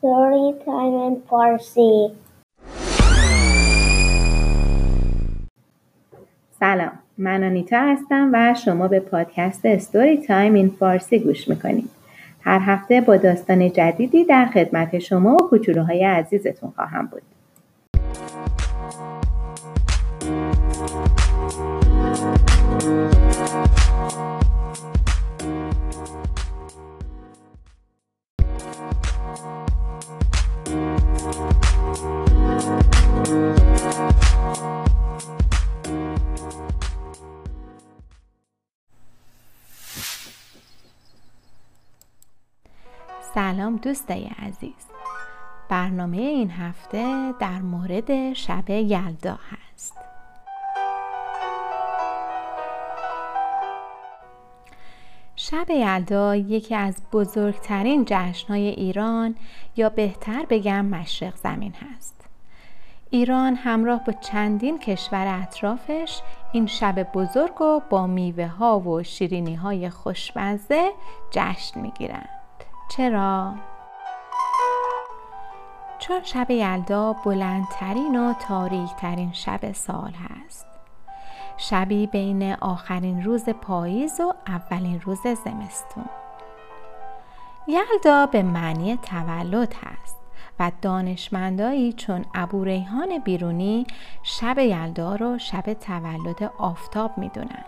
Story Time in Farsi. سلام من آنیتا هستم و شما به پادکست استوری تایم این فارسی گوش می‌کنید. هر هفته با داستان جدیدی در خدمت شما و کوچولوهای عزیزتون خواهم بود. سلام دوستای عزیز. برنامه این هفته در مورد شب یلدا هست. شب یلدا یکی از بزرگترین جشنهای ایران یا بهتر بگم مشرق زمین هست. ایران همراه با چندین کشور اطرافش این شب بزرگ و با میوه ها و شیرینی های خوشمزه جشن می‌گیرند چرا؟ چون شب یلدا بلندترین و تاریکترین شب سال هست. شبی بین آخرین روز پاییز و اولین روز زمستون. یلدا به معنی تولد هست و دانشمندایی چون ابو ریحان بیرونی شب یلدا رو شب تولد آفتاب می‌دونن.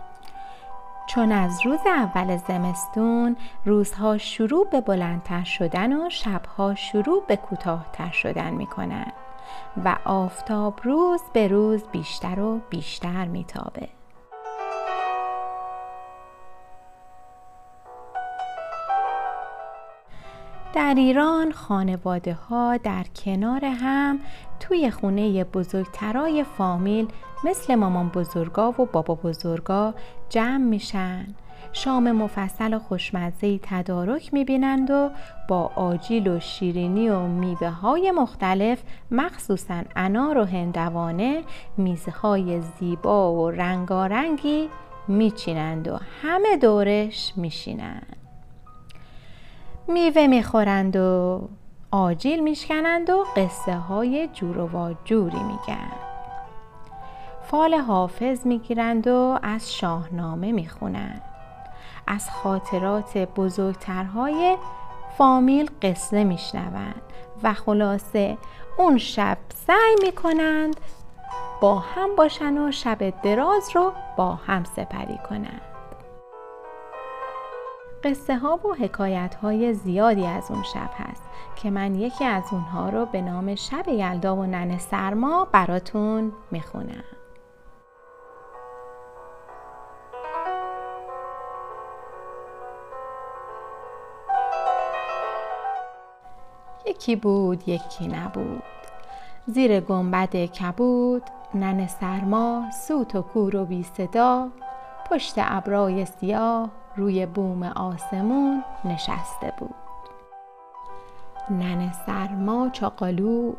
چون از روز اول زمستون روزها شروع به بلندتر شدن و شبها شروع به کوتاهتر شدن می کنن و آفتاب روز به روز بیشتر و بیشتر میتابه. در ایران خانواده ها در کنار هم توی خونه بزرگترای فامیل مثل مامان بزرگا و بابا بزرگا جمع میشن. شام مفصل و خوشمزه تدارک می‌بینند و با آجیل و شیرینی و میوه های مختلف مخصوصا انار و هندوانه میزهای زیبا و رنگارنگی میچینند و همه دورش میشینند میوه می‌خورند و آجیل میشکنند و قصه های جور و جوری میگن. فال حافظ می‌گیرند و از شاهنامه می‌خونند. از خاطرات بزرگترهای فامیل قصه میشنوند و خلاصه اون شب سعی می‌کنند با هم باشن و شب دراز رو با هم سپری کنند. قصه ها و حکایت های زیادی از اون شب هست که من یکی از اونها رو به نام شب یلدا و ننه سرما براتون می‌خونم. یکی بود یکی نبود. زیر گنبد کبود ننه سرما سوت و کور و بی صدا. پشت ابرای سیاه روی بوم آسمون نشسته بود. ننه سرما چاقالو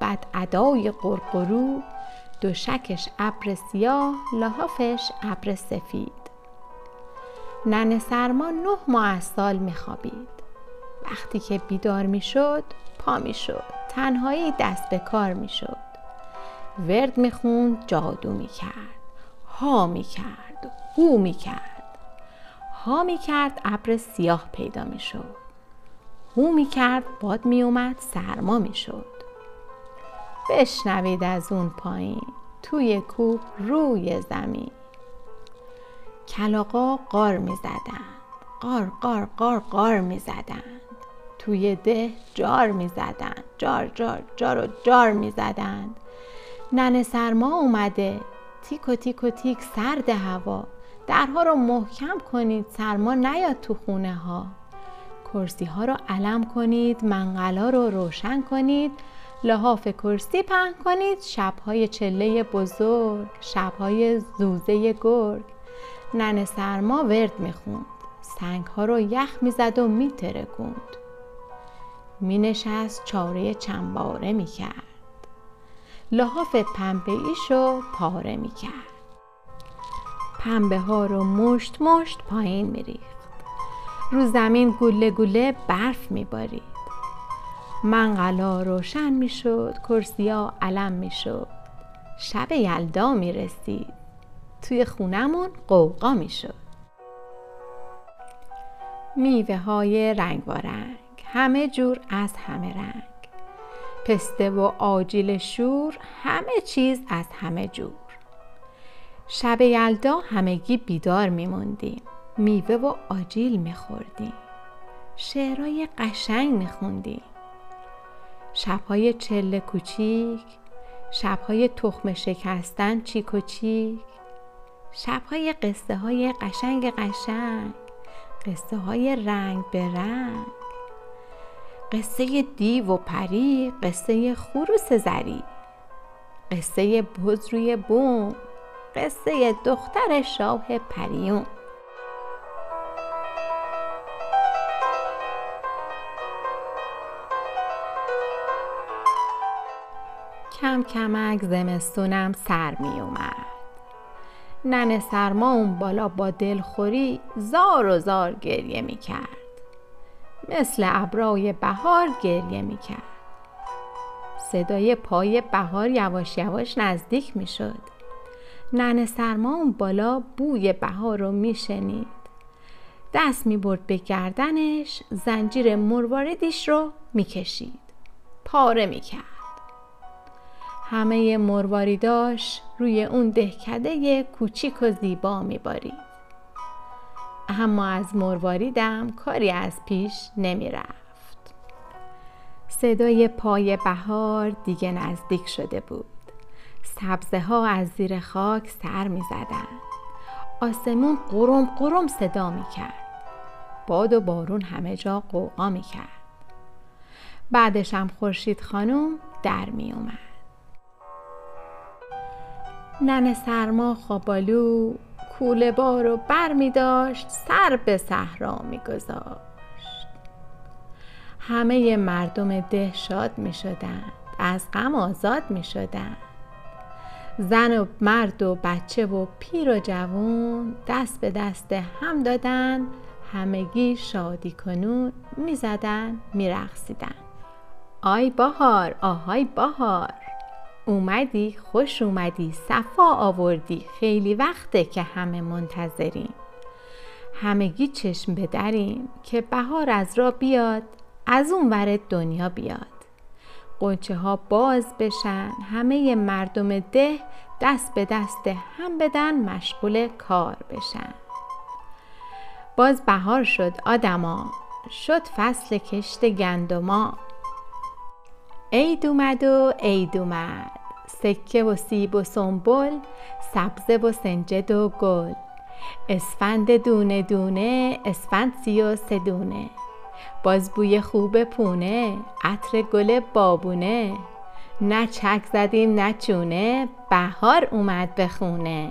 بد ادای قرقرو. دوشکش ابر سیاه لحافش ابر سفید. ننه سرما نه ماه از سال میخوابید. وقتی که بیدار می‌شد پا می‌شد تنهایی دست به کار می‌شد. ورد می‌خوند جادو می‌کرد ها می‌کرد هو می‌کرد. ها می کرد ابر سیاه پیدا می شد هو می کرد باد می اومد سرما می شد بشنوید از اون پایین توی کوه روی زمین. کلاقا قار می زدند قار قار قار قار می زدند توی ده جار می زدند جار جار جار و جار می زدند ننه سرما اومده. تیک و تیک و تیک سرد هوا. درها رو محکم کنید سرما نیاد تو خونه ها. کرسی ها رو علم کنید منقلا رو روشن کنید. لحاف کرسی پهن کنید شبهای چله بزرگ شبهای زوزه گرگ. نن سرما ورد می‌خوند سنگ ها رو یخ می‌زد و میترکوند مینشست چاره چنباره می‌کرد. لحاف پنبه ایشو پاره می‌کرد. پنبه ها رو مشت مشت پایین میریخت. رو زمین گله گله برف میبارید. منقلا روشن می‌شد کرسیا علم می‌شد. شب یلدا می رسید توی خونمون قوقا می شد میوه های رنگ همه جور از همه رنگ. پسته و آجیل شور همه چیز از همه جور. شب یلدا همگی بیدار میموندیم میوه و آجیل میخوردیم شعرهای قشنگ میخوندیم شبهای چله کوچیک شبهای تخم شکستن چیک و چیک. شبهای قصه های قشنگ قشنگ قصه های رنگ به رنگ. قصه دیو و پری قصه خروس زری قصه بز روی بوم قصه دختر شاه پریون کم کمک زمستونم سر می اومد. نن سرما اون بالا با دلخوری زار و زار گریه می کرد. مثل ابرای بهار گریه می کرد صدای پای بهار یواش یواش نزدیک می شد نن سرما اون بالا بوی بهار رو می شنید دست می برد به گردنش زنجیر مرواردیش رو می کشید پاره می کرد همه مرواریداش روی اون دهکده کوچیک و زیبا میبارید. اما از مرواریدم کاری از پیش نمی‌رفت صدای پای بهار دیگه نزدیک شده بود سبزه ها از زیر خاک سر می زدن. آسمون قرم قرم صدا می کرد. باد و بارون همه جا قوقا می کرد. بعدش هم خورشید خانم در می اومد. نن سرما خوابالو کوله بار و بر می داشت سر به صحرا می گذاشت. همه مردم ده شاد می شدند از غم آزاد می شدند. زن و مرد و بچه و پیر و جوون دست به دست هم دادن همگی شادی کنون می زدن می رخصیدن. آی بهار آهای بهار. اومدی خوش اومدی صفا آوردی خیلی وقته که همه منتظریم. همگی چشم بدریم که بهار از را بیاد از اون ور دنیا بیاد. قنچه ها باز بشن همه مردم ده دست به دست هم بدن مشغول کار بشن. باز بهار شد آدما شد فصل کشت گندما. عید اومد و عید اومد سکه و سیب و سنبل سبزه و سنجد و گل. اسفند دونه دونه اسفند سی و سدونه باز بوی خوب پونه عطر گل بابونه. نه چک زدیم نه چونه بهار اومد به خونه.